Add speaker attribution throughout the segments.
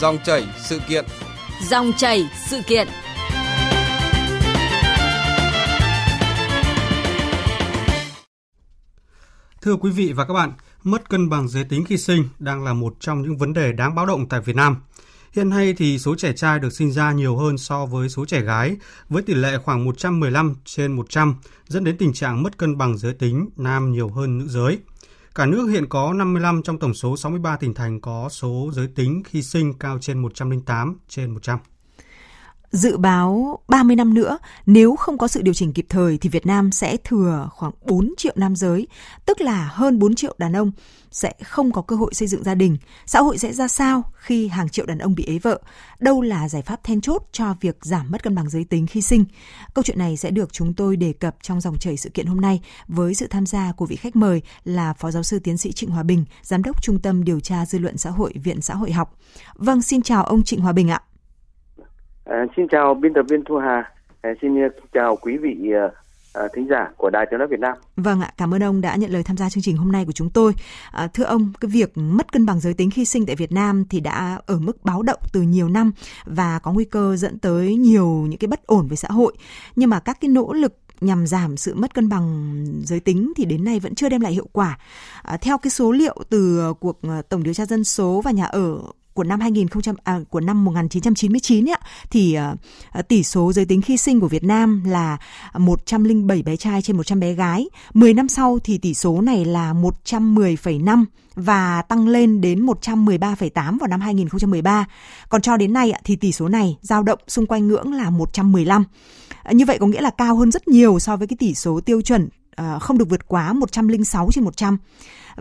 Speaker 1: Dòng chảy sự kiện.
Speaker 2: Dòng chảy sự kiện.
Speaker 3: Thưa quý vị và các bạn, mất cân bằng giới tính khi sinh đang là một trong những vấn đề đáng báo động tại Việt Nam. Hiện nay thì số trẻ trai được sinh ra nhiều hơn so với số trẻ gái, với tỷ lệ khoảng 115 trên 100, dẫn đến tình trạng mất cân bằng giới tính nam nhiều hơn nữ giới. Cả nước hiện có 55 trong tổng số 63 tỉnh thành có số giới tính khi sinh cao trên 108 trên 100.
Speaker 4: Dự báo 30 năm nữa, nếu không có sự điều chỉnh kịp thời thì Việt Nam sẽ thừa khoảng 4 triệu nam giới, tức là hơn 4 triệu đàn ông sẽ không có cơ hội xây dựng gia đình. Xã hội sẽ ra sao khi hàng triệu đàn ông bị ế vợ? Đâu là giải pháp then chốt cho việc giảm mất cân bằng giới tính khi sinh? Câu chuyện này sẽ được chúng tôi đề cập trong dòng chảy sự kiện hôm nay với sự tham gia của vị khách mời là Phó Giáo sư Tiến sĩ Trịnh Hòa Bình, Giám đốc Trung tâm Điều tra Dư luận Xã hội Viện Xã hội học. Vâng, xin chào ông Trịnh Hòa Bình ạ.
Speaker 5: À, xin chào biên tập viên Thu Hà, à, xin ờ, chào quý vị à, thính giả của Đài Tiếng nói Việt Nam.
Speaker 4: Vâng ạ, cảm ơn ông đã nhận lời tham gia chương trình hôm nay của chúng tôi. À, thưa ông, cái việc mất cân bằng giới tính khi sinh tại Việt Nam thì đã ở mức báo động từ nhiều năm và có nguy cơ dẫn tới nhiều những cái bất ổn về xã hội. Nhưng mà các cái nỗ lực nhằm giảm sự mất cân bằng giới tính thì đến nay vẫn chưa đem lại hiệu quả. À, theo cái số liệu từ cuộc tổng điều tra dân số và nhà ở của năm 2000 à, của năm 1999 ấy, thì uh, tỷ số giới tính khi sinh của Việt Nam là 107 bé trai trên 100 bé gái. 10 năm sau thì tỷ số này là 110,5 và tăng lên đến 113,8 vào năm 2013. Còn cho đến nay thì tỷ số này dao động xung quanh ngưỡng là 115. Ờ, như vậy có nghĩa là cao hơn rất nhiều so với cái tỷ số tiêu chuẩn không được vượt quá 106 trên 100.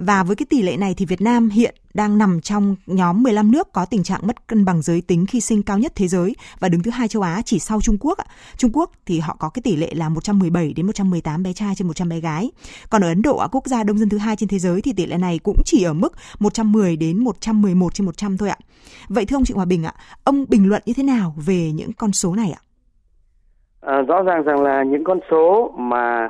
Speaker 4: Và với cái tỷ lệ này thì Việt Nam hiện đang nằm trong nhóm 15 nước có tình trạng mất cân bằng giới tính khi sinh cao nhất thế giới và đứng thứ hai châu Á chỉ sau Trung Quốc. Trung Quốc thì họ có cái tỷ lệ là 117 đến 118 bé trai trên 100 bé gái. Còn ở Ấn Độ, quốc gia đông dân thứ hai trên thế giới thì tỷ lệ này cũng chỉ ở mức 110 đến 111 trên 100 thôi ạ. Vậy thưa ông Trịnh Hòa Bình ạ, ông bình luận như thế nào về những con số này ạ?
Speaker 5: À, rõ ràng rằng là những con số mà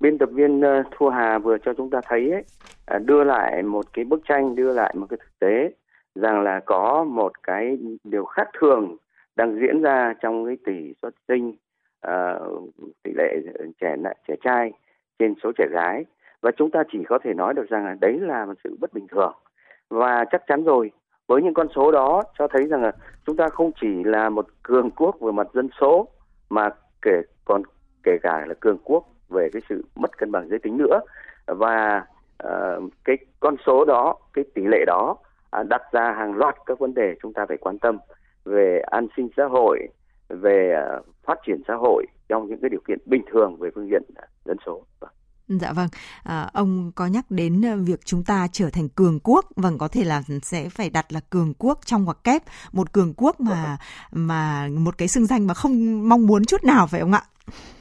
Speaker 5: biên tập viên ờ, Thu Hà vừa cho chúng ta thấy ấy, à, đưa lại một cái bức tranh đưa lại một cái thực tế rằng là có một cái điều khác thường đang diễn ra trong cái tỷ suất sinh uh, tỷ lệ trẻ trẻ trai trên số trẻ gái. Và chúng ta chỉ có thể nói được rằng là đấy là một sự bất bình thường. Và chắc chắn rồi với những con số đó cho thấy rằng là chúng ta không chỉ là một cường quốc về mặt dân số mà kể còn kể cả là cường quốc về cái sự mất cân bằng giới tính nữa và uh, cái con số đó cái tỷ lệ đó uh, đặt ra hàng loạt các vấn đề chúng ta phải quan tâm về an sinh xã hội về uh, phát triển xã hội trong những cái điều kiện bình thường về phương diện dân số vâng.
Speaker 4: Dạ vâng, à, ông có nhắc đến ờ, việc chúng ta trở thành cường quốc, vâng có thể là sẽ phải đặt là cường quốc trong ngoặc kép, một cường quốc mà mà một cái xưng danh mà không mong muốn chút nào phải không ạ?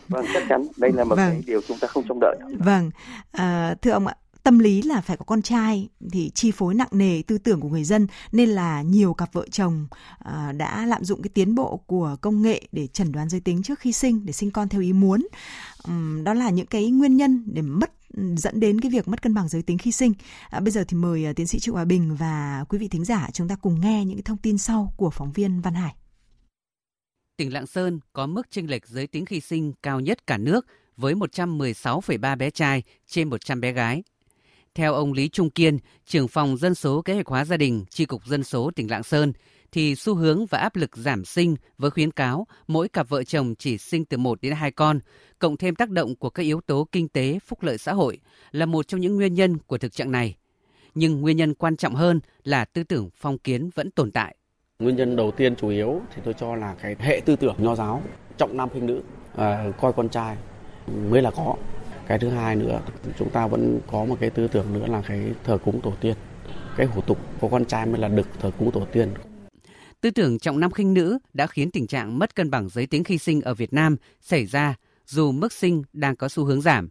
Speaker 5: Vâng, chắc chắn đây là một vâng. cái điều chúng ta không trông đợi.
Speaker 4: Vâng, à, thưa ông ạ, tâm lý là phải có con trai thì chi phối nặng nề tư tưởng của người dân nên là nhiều cặp vợ chồng à, đã lạm dụng cái tiến bộ của công nghệ để chẩn đoán giới tính trước khi sinh để sinh con theo ý muốn uhm, đó là những cái nguyên nhân để mất dẫn đến cái việc mất cân bằng giới tính khi sinh. À, bây giờ thì mời uh, tiến sĩ Trịnh Hòa Bình và quý vị thính giả chúng ta cùng nghe những cái thông tin sau của phóng viên Văn Hải.
Speaker 6: Tỉnh Lạng Sơn có mức chênh lệch giới tính khi sinh cao nhất cả nước với 116,3 bé trai trên 100 bé gái. Theo ông Lý Trung Kiên, trưởng phòng dân số kế hoạch hóa gia đình, Tri cục Dân số tỉnh Lạng Sơn, thì xu hướng và áp lực giảm sinh với khuyến cáo mỗi cặp vợ chồng chỉ sinh từ 1 đến 2 con, cộng thêm tác động của các yếu tố kinh tế, phúc lợi xã hội là một trong những nguyên nhân của thực trạng này. Nhưng nguyên nhân quan trọng hơn là tư tưởng phong kiến vẫn tồn tại.
Speaker 7: Nguyên nhân đầu tiên chủ yếu thì tôi cho là cái hệ tư tưởng nho giáo, trọng nam khinh nữ, à, coi con trai mới là có. Cái thứ hai nữa chúng ta vẫn có một cái tư tưởng nữa là cái thờ cúng tổ tiên. Cái hủ tục có con trai mới là được thờ cúng tổ tiên.
Speaker 6: Tư tưởng trọng nam khinh nữ đã khiến tình trạng mất cân bằng giới tính khi sinh ở Việt Nam xảy ra dù mức sinh đang có xu hướng giảm.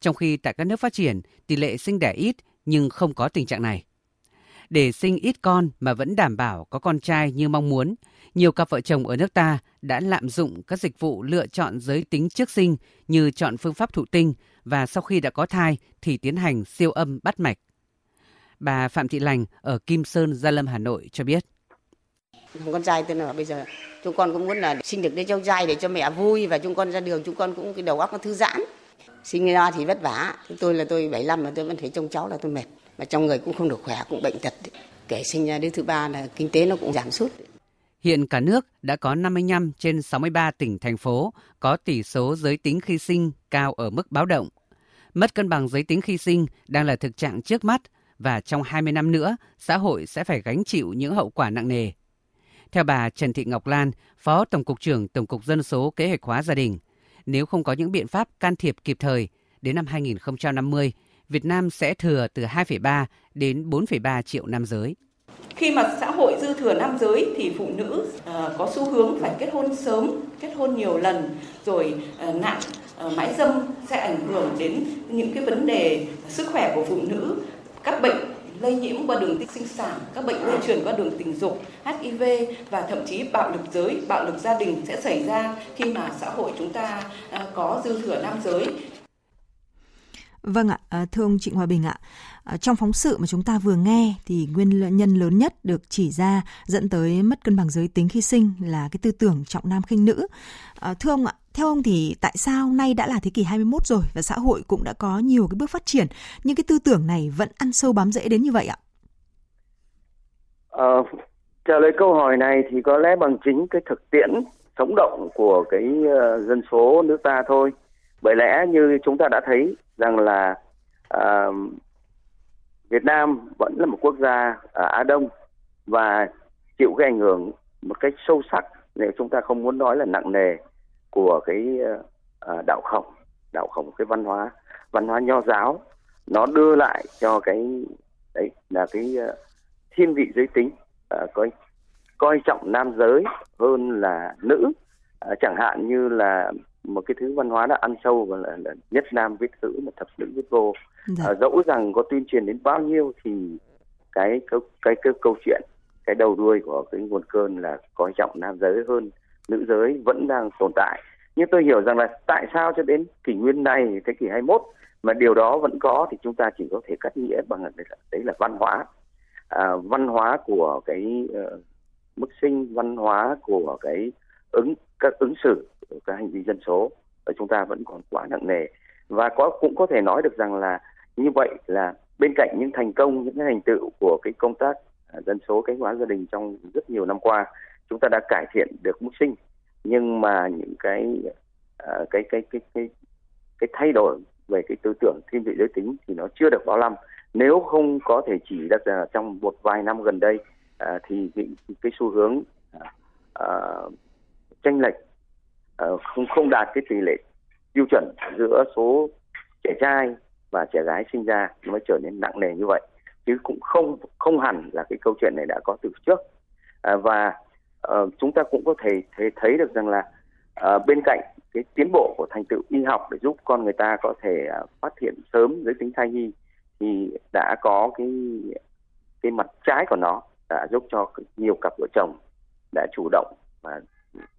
Speaker 6: Trong khi tại các nước phát triển tỷ lệ sinh đẻ ít nhưng không có tình trạng này để sinh ít con mà vẫn đảm bảo có con trai như mong muốn, nhiều cặp vợ chồng ở nước ta đã lạm dụng các dịch vụ lựa chọn giới tính trước sinh như chọn phương pháp thụ tinh và sau khi đã có thai thì tiến hành siêu âm bắt mạch. Bà Phạm Thị Lành ở Kim Sơn, Gia Lâm, Hà Nội cho biết.
Speaker 1: con trai tôi là bây giờ chúng con cũng muốn là sinh được đứa cháu trai để cho mẹ vui và chúng con ra đường chúng con cũng cái đầu óc nó thư giãn sinh ra thì vất vả tôi là tôi 75 mà tôi vẫn thấy trông cháu là tôi mệt mà trong người cũng không được khỏe cũng bệnh tật kể sinh ra đứa thứ ba là kinh tế nó cũng giảm sút
Speaker 6: Hiện cả nước đã có 55 trên 63 tỉnh thành phố có tỷ số giới tính khi sinh cao ở mức báo động. Mất cân bằng giới tính khi sinh đang là thực trạng trước mắt và trong 20 năm nữa, xã hội sẽ phải gánh chịu những hậu quả nặng nề. Theo bà Trần Thị Ngọc Lan, Phó Tổng cục trưởng Tổng cục Dân số Kế hoạch hóa gia đình, nếu không có những biện pháp can thiệp kịp thời, đến năm 2050, Việt Nam sẽ thừa từ 2,3 đến 4,3 triệu nam giới.
Speaker 8: Khi mà xã hội dư thừa nam giới thì phụ nữ uh, có xu hướng phải kết hôn sớm, kết hôn nhiều lần, rồi uh, nạn ờ, uh, mãi dâm sẽ ảnh hưởng đến những cái vấn đề sức khỏe của phụ nữ, các bệnh lây nhiễm qua đường sinh sản, các bệnh lây truyền qua đường tình dục, HIV và thậm chí bạo lực giới, bạo lực gia đình sẽ xảy ra khi mà xã hội chúng ta à, có dư thừa nam giới.
Speaker 4: Vâng ạ, à, thưa ông Trịnh Hòa Bình ạ, à, trong phóng sự mà chúng ta vừa nghe thì nguyên nhân lớn nhất được chỉ ra dẫn tới mất cân bằng giới tính khi sinh là cái tư tưởng trọng nam khinh nữ. Thưa ông ạ, theo ông thì tại sao nay đã là thế kỷ 21 rồi và xã hội cũng đã có nhiều cái bước phát triển nhưng cái tư tưởng này vẫn ăn sâu bám rễ đến như vậy ạ?
Speaker 5: À, trả lời câu hỏi này thì có lẽ bằng chính cái thực tiễn sống động của cái uh, dân số nước ta thôi. Bởi lẽ như chúng ta đã thấy rằng là uh, Việt Nam vẫn là một quốc gia ở Á Đông và chịu cái ảnh hưởng một cách sâu sắc nếu chúng ta không muốn nói là nặng nề của cái uh, đạo khổng đạo khổng cái văn hóa văn hóa nho giáo nó đưa lại cho cái đấy là cái uh, thiên vị giới tính uh, coi coi trọng nam giới hơn là nữ uh, chẳng hạn như là một cái thứ văn hóa đã ăn sâu và là, là nhất nam viết chữ mà thập nữ viết vô dạ. à, dẫu rằng có tuyên truyền đến bao nhiêu thì cái cái cái, cái câu chuyện cái đầu đuôi của cái nguồn cơn là coi trọng nam giới hơn nữ giới vẫn đang tồn tại. Nhưng tôi hiểu rằng là tại sao cho đến kỷ nguyên này thế kỷ 21 mà điều đó vẫn có thì chúng ta chỉ có thể cắt nghĩa bằng đấy là, đấy là văn hóa. À, văn hóa của cái uh, mức sinh văn hóa của cái ứng các ứng xử các hành vi dân số ở chúng ta vẫn còn quá nặng nề. Và có cũng có thể nói được rằng là như vậy là bên cạnh những thành công những cái thành tựu của cái công tác à, dân số cánh hóa gia đình trong rất nhiều năm qua chúng ta đã cải thiện được mức sinh nhưng mà những cái uh, cái, cái cái cái cái thay đổi về cái tư tưởng thiên vị giới tính thì nó chưa được bao năm. Nếu không có thể chỉ đặt ra trong một vài năm gần đây uh, thì cái, cái xu hướng à, uh, tranh lệch uh, không không đạt cái tỷ lệ tiêu chuẩn giữa số trẻ trai và trẻ gái sinh ra nó mới trở nên nặng nề như vậy. Chứ cũng không không hẳn là cái câu chuyện này đã có từ trước. À, và uh, chúng ta cũng có thể, thấy, thấy được rằng là uh, bên cạnh cái tiến bộ của thành tựu y học để giúp con người ta có thể uh, phát hiện sớm giới tính thai nhi thì đã có cái cái mặt trái của nó đã giúp cho nhiều cặp vợ chồng đã chủ động và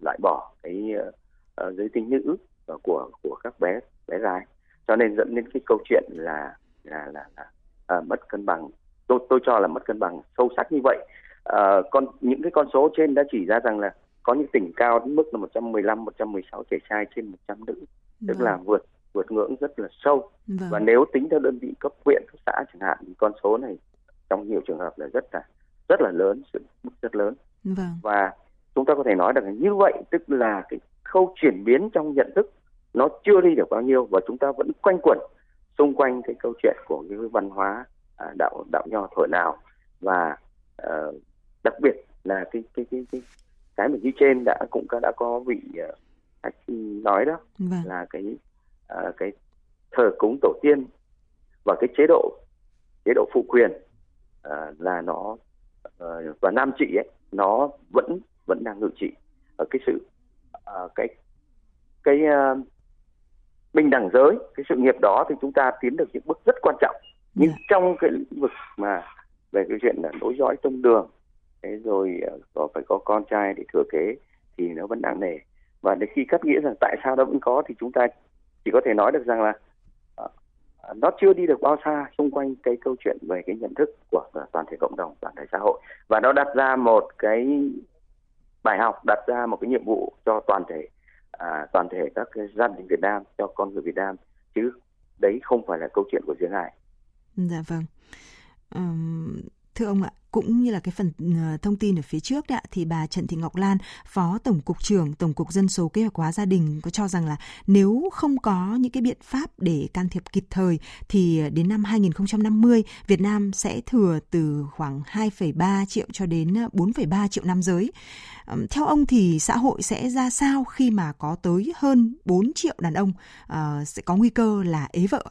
Speaker 5: loại bỏ cái uh, giới tính nữ của của các bé bé gái. Cho nên dẫn đến cái câu chuyện là là là, là uh, mất cân bằng. Tôi tôi cho là mất cân bằng sâu sắc như vậy uh, con những cái con số trên đã chỉ ra rằng là có những tỉnh cao đến mức là 115 116 trẻ trai trên 100 nữ tức vâng. là vượt vượt ngưỡng rất là sâu vâng. và nếu tính theo đơn vị cấp huyện cấp xã chẳng hạn thì con số này trong nhiều trường hợp là rất là rất là lớn sự mức rất lớn vâng. và chúng ta có thể nói rằng như vậy tức là cái khâu chuyển biến trong nhận thức nó chưa đi được bao nhiêu và chúng ta vẫn quanh quẩn xung quanh cái câu chuyện của cái văn hóa à, đạo đạo nho thổi nào và uh, đặc biệt là cái cái cái cái cái mà như trên đã cũng đã có vị khách nói đó vâng. là cái uh, cái thờ cúng tổ tiên và cái chế độ chế độ phụ quyền uh, là nó uh, và nam trị ấy nó vẫn vẫn đang ngự trị ở cái sự uh, cái cái uh, bình đẳng giới cái sự nghiệp đó thì chúng ta tiến được những bước rất quan trọng nhưng yeah. Dạ. trong cái lĩnh vực mà về cái chuyện là nối dõi tông đường thế rồi ờ, có phải có con trai để thừa kế thì nó vẫn nặng nề và để khi cắt nghĩa rằng tại sao nó vẫn có thì chúng ta chỉ có thể nói được rằng là ờ, nó chưa đi được bao xa xung quanh cái câu chuyện về cái nhận thức của ờ, toàn thể cộng đồng toàn thể xã hội và nó đặt ra một cái bài học đặt ra một cái nhiệm vụ cho toàn thể à, toàn thể các cái gia đình Việt Nam cho con người Việt Nam chứ đấy không phải là câu chuyện của riêng ai.
Speaker 4: Dạ vâng. Um, thưa ông ạ, cũng như là cái phần ờ, thông tin ở phía trước đấy thì bà Trần Thị Ngọc Lan, Phó Tổng cục trưởng Tổng cục Dân số Kế hoạch hóa gia đình có cho rằng là nếu không có những cái biện pháp để can thiệp kịp thời thì đến năm 2050 Việt Nam sẽ thừa từ khoảng 2,3 triệu cho đến ờ, 4,3 triệu nam giới. Theo ông thì xã hội sẽ ra sao khi mà có tới hơn 4 triệu đàn ông uh, sẽ có nguy cơ là ế vợ?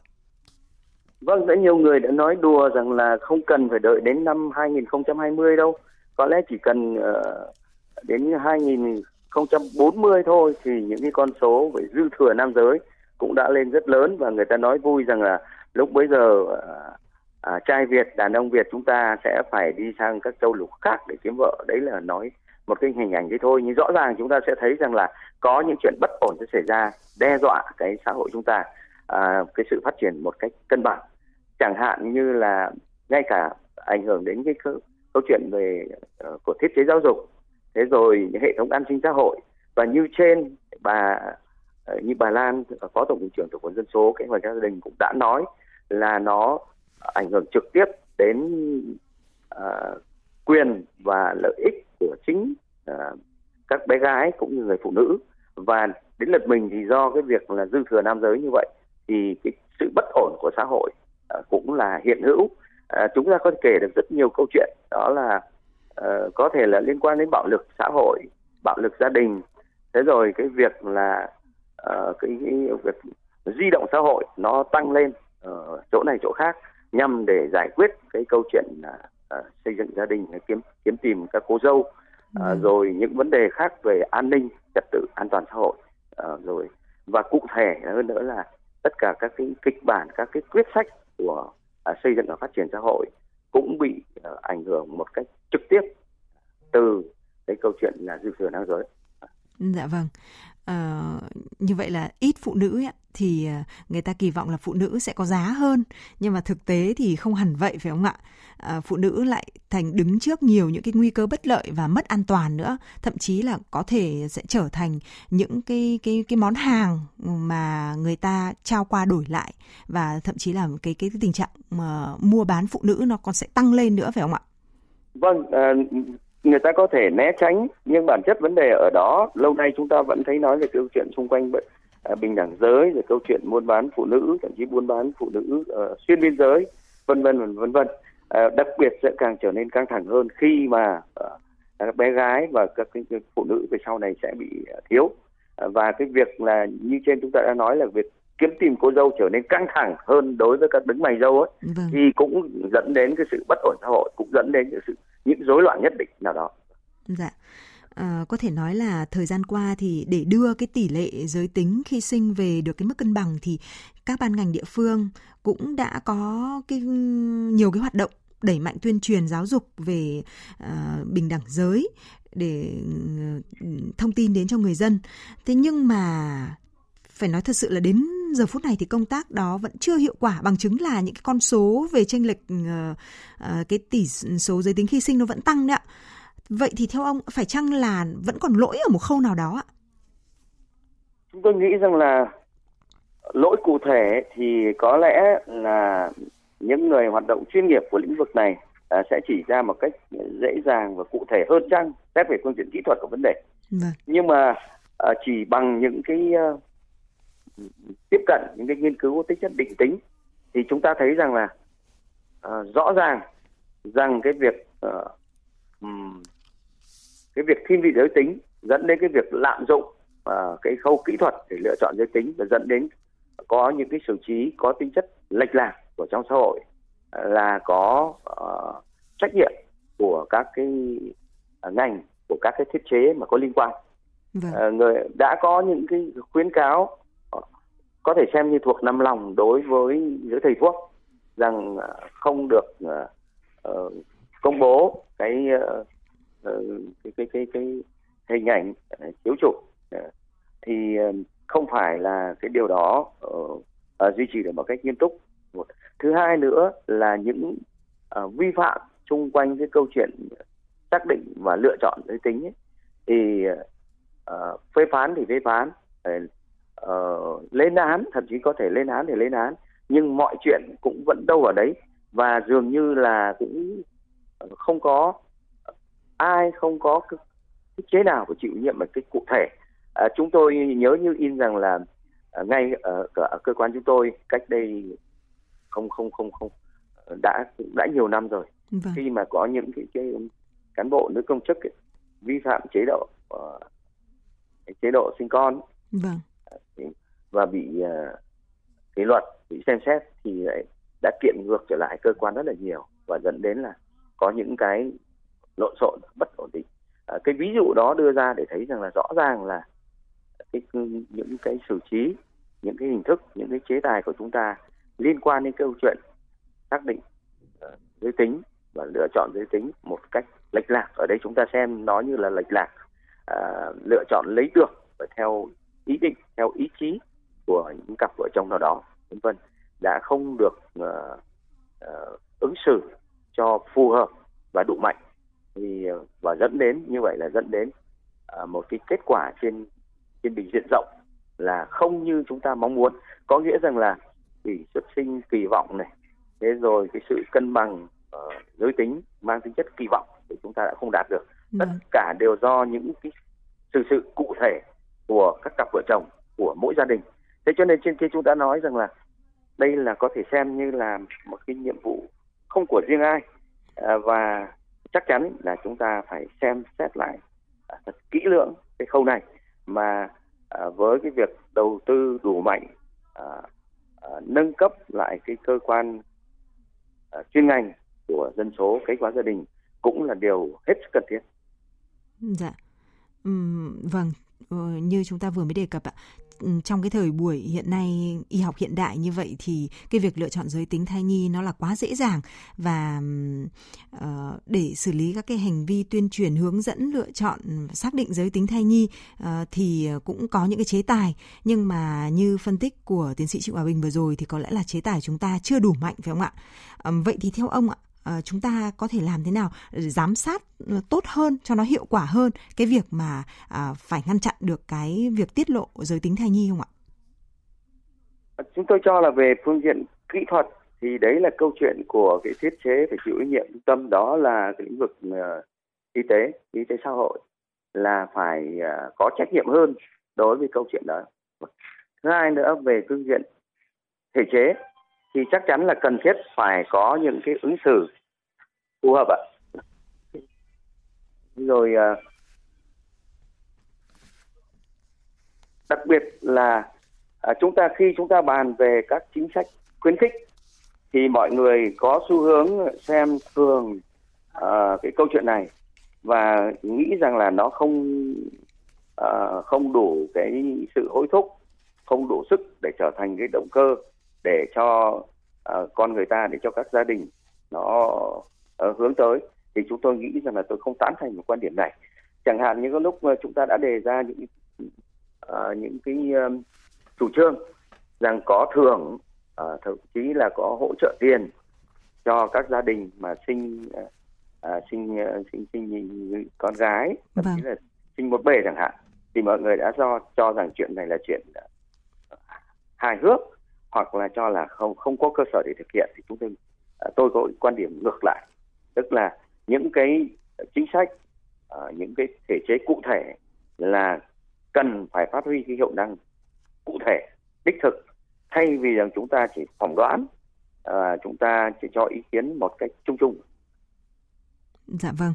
Speaker 5: Vâng, đã nhiều người đã nói đùa rằng là không cần phải đợi đến năm 2020 đâu. Có lẽ chỉ cần uh, đến 2040 thôi thì những cái con số về dư thừa nam giới cũng đã lên rất lớn và người ta nói vui rằng là lúc bấy giờ uh, à, trai Việt, đàn ông Việt chúng ta sẽ phải đi sang các châu lục khác để kiếm vợ. Đấy là nói một cái hình ảnh thế thôi. Nhưng rõ ràng chúng ta sẽ thấy rằng là có những chuyện bất ổn sẽ xảy ra đe dọa cái xã hội chúng ta à, cái sự phát triển một cách cân bằng. Chẳng hạn như là ngay cả ảnh hưởng đến cái câu, câu chuyện về uh, của thiết chế giáo dục thế rồi những hệ thống an sinh xã hội. Và như trên bà uh, như bà Lan phó tổng cục trưởng tổng cục dân số kế hoạch gia đình cũng đã nói là nó ảnh hưởng trực tiếp đến uh, quyền và lợi ích của chính uh, các bé gái cũng như người phụ nữ. Và đến lượt mình thì do cái việc là dư thừa nam giới như vậy thì cái sự bất ổn của xã hội uh, cũng là hiện hữu. Uh, chúng ta có thể kể được rất nhiều câu chuyện đó là uh, có thể là liên quan đến bạo lực xã hội bạo lực gia đình. Thế rồi cái việc là uh, cái, cái việc di động xã hội nó tăng lên ở chỗ này chỗ khác nhằm để giải quyết cái câu chuyện uh, xây dựng gia đình kiếm kiếm tìm các cô dâu. Ừ. rồi những vấn đề khác về an ninh trật tự an toàn xã hội. Uh, rồi và cụ thể hơn nữa là tất cả các cái kịch bản các cái quyết sách của à, xây dựng và phát triển xã hội cũng bị à, ảnh hưởng một cách trực tiếp từ cái câu chuyện là dư thừa nam giới.
Speaker 4: Dạ vâng. À, như vậy là ít phụ nữ ấy, thì ờ, người ta kỳ vọng là phụ nữ sẽ có giá hơn. Nhưng mà thực tế thì không hẳn vậy phải không ạ? À, phụ nữ lại thành đứng trước nhiều những cái nguy cơ bất lợi và mất an toàn nữa. Thậm chí là có thể sẽ trở thành những cái cái cái món hàng mà người ta trao qua đổi lại. Và thậm chí là cái cái, cái tình trạng mà mua bán phụ nữ nó còn sẽ tăng lên nữa phải không ạ?
Speaker 5: Vâng à, người ta có thể né tránh nhưng bản chất vấn đề ở đó lâu nay chúng ta vẫn thấy nói về câu chuyện xung quanh à, bình đẳng giới rồi câu chuyện buôn bán phụ nữ thậm chí buôn bán phụ nữ uh, xuyên biên giới vân vân vân vân uh, đặc biệt sẽ càng trở nên căng thẳng hơn khi mà uh, các bé gái và các phụ nữ về sau này sẽ bị uh, thiếu uh, và cái việc là như trên chúng ta đã nói là việc kiếm tìm cô dâu trở nên căng thẳng hơn đối với các đứng mày dâu ấy vâng. thì cũng dẫn đến cái sự bất ổn xã hội cũng dẫn đến cái sự những rối loạn nhất định nào đó.
Speaker 4: Dạ. À, có thể nói là thời gian qua thì để đưa cái tỷ lệ giới tính khi sinh về được cái mức cân bằng thì các ban ngành địa phương cũng đã có cái ừ, nhiều cái hoạt động đẩy mạnh tuyên truyền giáo dục về à, bình đẳng giới để ừ, thông tin đến cho người dân. Thế nhưng mà phải nói thật sự là đến giờ phút này thì công tác đó vẫn chưa hiệu quả bằng chứng là những cái con số về tranh lệch uh, uh, cái tỷ số giới tính khi sinh nó vẫn tăng đấy ạ. Vậy thì theo ông phải chăng là vẫn còn lỗi ở một khâu nào đó ạ?
Speaker 5: Chúng tôi nghĩ rằng là lỗi cụ thể thì có lẽ là những người hoạt động chuyên nghiệp của lĩnh vực này uh, sẽ chỉ ra một cách dễ dàng và cụ thể hơn chăng xét về phương diện kỹ thuật của vấn đề. Vâng. Nhưng mà uh, chỉ bằng những cái uh, tiếp cận những cái nghiên cứu có tính chất định tính thì chúng ta thấy rằng là uh, rõ ràng rằng cái việc uh, um, cái việc thiên vị giới tính dẫn đến cái việc lạm dụng uh, cái khâu kỹ thuật để lựa chọn giới tính và dẫn đến có những cái xử trí có tính chất lệch lạc của trong xã hội uh, là có uh, trách nhiệm của các cái uh, ngành của các cái thiết chế mà có liên quan vâng. uh, người đã có những cái khuyến cáo có thể xem như thuộc nằm lòng đối với giới thầy thuốc rằng à, không được uh, công bố cái, uh, Ờ, cái cái cái cái hình ảnh ờ, chiếu chụp ờ, thì không phải là cái điều đó uh, uh, duy trì được một cách nghiêm túc. Một thứ hai nữa là những uh, vi phạm xung quanh cái câu chuyện xác định và lựa chọn giới tính ấy, thì uh, phê phán thì phê phán uh, lên án thậm chí có thể lên án thì lên án nhưng mọi chuyện cũng vẫn đâu ở đấy. Và dường như là cũng không có ai không có cái, cái chế nào của chịu nhiệm một cái cụ thể à, chúng tôi nhớ như in rằng là à, ngay ở, ở cơ quan chúng tôi cách đây không không không không đã đã nhiều năm rồi vâng. khi mà có những cái, cái cán bộ nữ công chức ấy, vi phạm chế độ uh, chế độ sinh con vâng. và bị uh, kỷ luật bị xem xét thì lại đã kiện ngược trở lại cơ quan rất là nhiều và dẫn đến là có những cái lộn xộn bất ổn định. À, cái ví dụ đó đưa ra để thấy rằng là rõ ràng là cái những cái xử trí những cái hình thức những cái chế tài của chúng ta liên quan đến câu chuyện xác định ờ, giới tính và lựa chọn giới tính một cách lệch lạc. Ở đây chúng ta xem nó như là lệch lạc à, lựa chọn lấy được và theo ý định theo ý chí của những cặp vợ chồng nào đó vân vân đã không được uh, uh, ứng xử cho phù hợp và đủ mạnh thì và dẫn đến như vậy là dẫn đến uh, một cái kết quả trên trên bình diện rộng là không như chúng ta mong muốn. Có nghĩa rằng là tỷ xuất sinh kỳ vọng này thế rồi cái sự cân bằng uh, giới tính mang tính chất kỳ vọng thì chúng ta đã không đạt được. Tất vâng. cả đều do những cái sự sự cụ thể của các cặp vợ chồng của mỗi gia đình. Thế cho nên trên kia chúng ta nói rằng là đây là có thể xem như là một cái nhiệm vụ không của riêng ai à, và chắc chắn là chúng ta phải xem xét lại à, thật kỹ lưỡng cái khâu này mà à, với cái việc đầu tư đủ mạnh à, nâng cấp lại cái cơ quan chuyên ngành của dân số kế hoạch gia đình cũng là điều hết sức cần thiết.
Speaker 4: Dạ. Uhm, vâng, ờ, như chúng ta vừa mới đề cập ạ, trong cái thời buổi hiện nay y học hiện đại như vậy thì cái việc lựa chọn giới tính thai nhi nó là quá dễ dàng và uh, để xử lý các cái hành vi tuyên truyền hướng dẫn lựa chọn xác định giới tính thai nhi uh, thì cũng có những cái chế tài nhưng mà như phân tích của tiến sĩ Trịnh Hòa Bình vừa rồi thì có lẽ là chế tài chúng ta chưa đủ mạnh phải không ạ? Um, vậy thì theo ông ạ uh, Ờ, chúng ta có thể làm thế nào để giám sát ờ, tốt hơn, cho nó hiệu quả hơn cái việc mà à, phải ngăn chặn được cái việc tiết lộ giới tính thai nhi không ạ?
Speaker 5: Ờ, chúng tôi cho là về phương diện kỹ thuật thì đấy là câu chuyện của cái thiết chế phải chịu trách nhiệm trung tâm, đó là cái lĩnh vực y tế y tế xã hội là phải có trách nhiệm hơn đối với câu chuyện đó thứ hai nữa, về phương diện thể chế thì chắc chắn là cần thiết phải có những cái ứng xử phù hợp ạ. Rồi à, đặc biệt là à, chúng ta khi chúng ta bàn về các chính sách khuyến khích thì mọi người có xu hướng xem thường uh, cái câu chuyện này và nghĩ rằng là nó không uh, không đủ cái sự hối thúc không đủ sức để trở thành cái động cơ để cho uh, con người ta để cho các gia đình nó uh, hướng tới. Thì chúng tôi nghĩ rằng là tôi không tán thành một quan điểm này. Chẳng hạn như có lúc mà chúng ta đã đề ra những uh, những cái um, chủ trương rằng có thưởng uh, thậm chí là có hỗ trợ tiền cho các gia đình mà sinh uh, uh, sinh uh, sinh sinh con gái thậm vâng. chí là sinh một bề chẳng hạn. Thì mọi người đã do cho rằng chuyện này là chuyện uh, hài hước hoặc là cho là không không có cơ sở để thực hiện thì chúng tôi à, tôi có quan điểm ngược lại. Tức là những cái chính sách à, những cái thể chế cụ thể là cần phải phát huy cái hiệu năng cụ thể, đích thực, thay vì rằng chúng ta chỉ phỏng đoán à, chúng ta chỉ cho ý kiến một cách chung chung.
Speaker 4: Dạ vâng.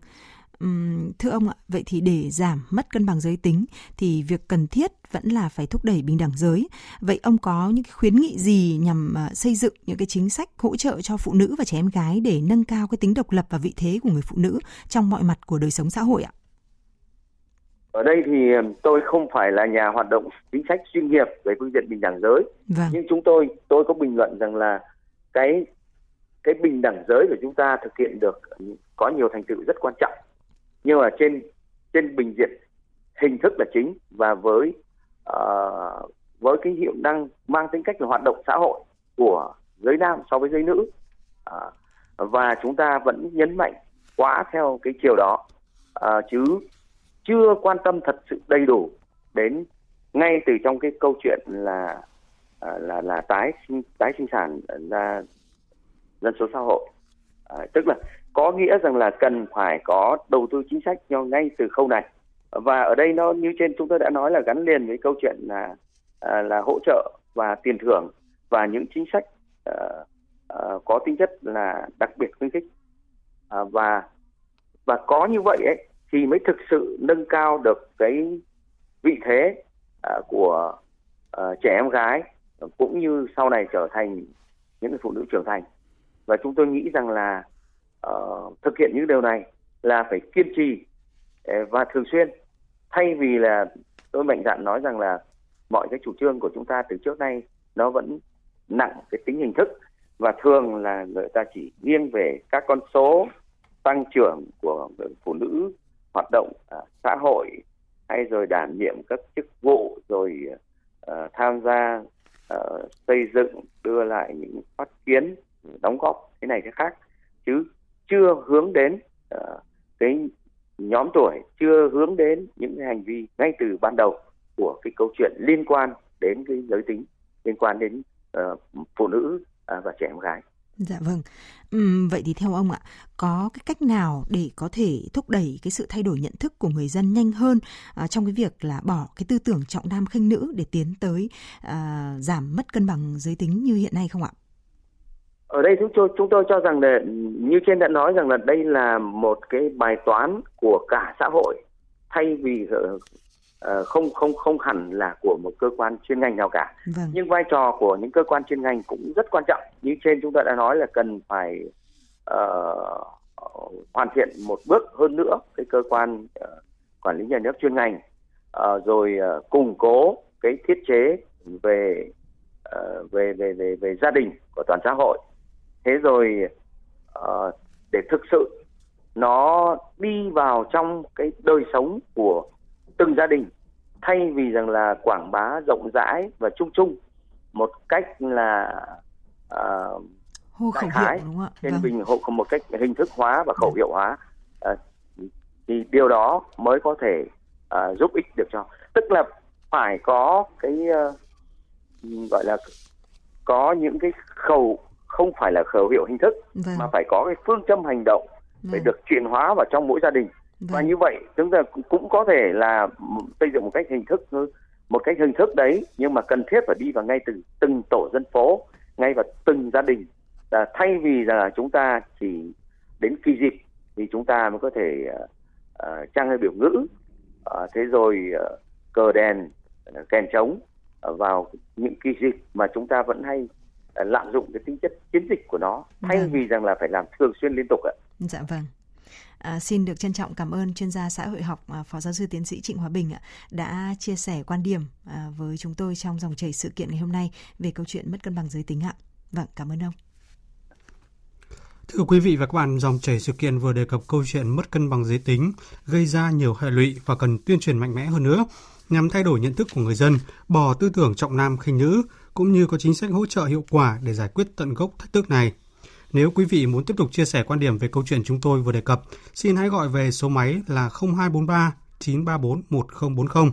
Speaker 4: Uhm, thưa ông ạ, vậy thì để giảm mất cân bằng giới tính thì việc cần thiết vẫn là phải thúc đẩy bình đẳng giới. Vậy ông có những khuyến nghị gì nhằm uh, xây dựng những cái chính sách hỗ trợ cho phụ nữ và trẻ em gái để nâng cao cái tính độc lập và vị thế của người phụ nữ trong mọi mặt của đời sống xã hội ạ?
Speaker 5: Ở đây thì tôi không phải là nhà hoạt động chính sách chuyên nghiệp về phương diện bình đẳng giới, vâng. nhưng chúng tôi tôi có bình luận rằng là cái cái bình đẳng giới của chúng ta thực hiện được có nhiều thành tựu rất quan trọng nhưng mà trên trên bình diện hình thức là chính và với uh, với cái hiệu năng mang tính cách là hoạt động xã hội của giới nam so với giới nữ uh, và chúng ta vẫn nhấn mạnh quá theo cái chiều đó uh, chứ chưa quan tâm thật sự đầy đủ đến ngay từ trong cái câu chuyện là à, là là tái sinh tái sinh sản ra dân số xã hội à, tức là có nghĩa rằng là cần phải có đầu tư chính sách cho ngay từ khâu này. Và ở đây nó như trên chúng tôi đã nói là gắn liền với câu chuyện là à, là hỗ trợ và tiền thưởng và những chính sách à, à, có tính chất là đặc biệt khuyến khích. À, và và có như vậy ấy thì mới thực sự nâng cao được cái vị thế à, của à, trẻ em gái cũng như sau này trở thành những phụ nữ trưởng thành và chúng tôi nghĩ rằng là uh, thực hiện những điều này là phải kiên trì ờ, và thường xuyên. Thay vì là tôi mạnh dạn nói rằng là mọi cái chủ trương của chúng ta từ trước nay nó vẫn nặng cái tính hình thức và thường là người ta chỉ nghiêng về các con số tăng trưởng của phụ nữ hoạt động à, xã hội hay rồi đảm nhiệm các chức vụ rồi à, tham gia à, xây dựng đưa lại những phát kiến đóng góp cái này cái khác chứ chưa hướng đến uh, cái nhóm tuổi chưa hướng đến những cái hành vi ngay từ ban đầu của cái câu chuyện liên quan đến cái giới tính liên quan đến uh, phụ nữ uh, và trẻ em gái
Speaker 4: Dạ vâng. Uhm, vậy thì theo ông ạ, có cái cách nào để có thể thúc đẩy cái sự thay đổi nhận thức của người dân nhanh hơn uh, trong cái việc là bỏ cái tư tưởng trọng nam khinh nữ để tiến tới uh, giảm mất cân bằng giới tính như hiện nay không ạ?
Speaker 5: Ở đây chúng tôi chúng tôi cho rằng là như trên đã nói rằng là đây là một cái bài toán của cả xã hội thay vì uh, không không không hẳn là của một cơ quan chuyên ngành nào cả. Vâng. nhưng vai trò của những cơ quan chuyên ngành cũng rất quan trọng. Như trên chúng ta đã nói là cần phải uh, hoàn thiện một bước hơn nữa cái cơ quan uh, quản lý nhà nước chuyên ngành uh, rồi uh, củng cố cái thiết chế về uh, về về về về gia đình của toàn xã hội thế rồi uh, để thực sự nó đi vào trong cái đời sống của từng gia đình thay vì rằng là quảng bá rộng rãi và chung chung một cách là uh,
Speaker 4: hô khẩu hiệu đúng không ạ?
Speaker 5: trên vâng. bình hộ một cách hình thức hóa và khẩu vâng. hiệu hóa uh, thì điều đó mới có thể uh, giúp ích được cho tức là phải có cái uh, gọi là có những cái khẩu không phải là khẩu hiệu hình thức vâng. mà phải có cái phương châm hành động vâng. phải được chuyển hóa vào trong mỗi gia đình vâng. và như vậy chúng ta cũng có thể là xây dựng một cách hình thức một cách hình thức đấy nhưng mà cần thiết phải đi vào ngay từ từng tổ dân phố ngay vào từng gia đình à, thay vì là chúng ta chỉ đến kỳ dịp thì chúng ta mới có thể uh, trang hay biểu ngữ uh, thế rồi uh, cờ đèn uh, kèn trống uh, vào những kỳ dịp mà chúng ta vẫn hay lạm dụng cái tính chất chiến dịch của nó thay vâng. vì rằng là phải làm thường xuyên liên tục ạ.
Speaker 4: Dạ vâng. À, xin được trân trọng cảm ơn chuyên gia xã hội học à, Phó giáo sư tiến sĩ Trịnh Hòa Bình ạ, đã chia sẻ quan điểm à, với chúng tôi trong dòng chảy sự kiện ngày hôm nay về câu chuyện mất cân bằng giới tính ạ. Vâng, cảm ơn ông.
Speaker 3: Thưa quý vị và các bạn, dòng chảy sự kiện vừa đề cập câu chuyện mất cân bằng giới tính gây ra nhiều hệ lụy và cần tuyên truyền mạnh mẽ hơn nữa nhằm thay đổi nhận thức của người dân, bỏ tư tưởng trọng nam khinh nữ cũng như có chính sách hỗ trợ hiệu quả để giải quyết tận gốc thách thức này. Nếu quý vị muốn tiếp tục chia sẻ quan điểm về câu chuyện chúng tôi vừa đề cập, xin hãy gọi về số máy là 0243 934 1040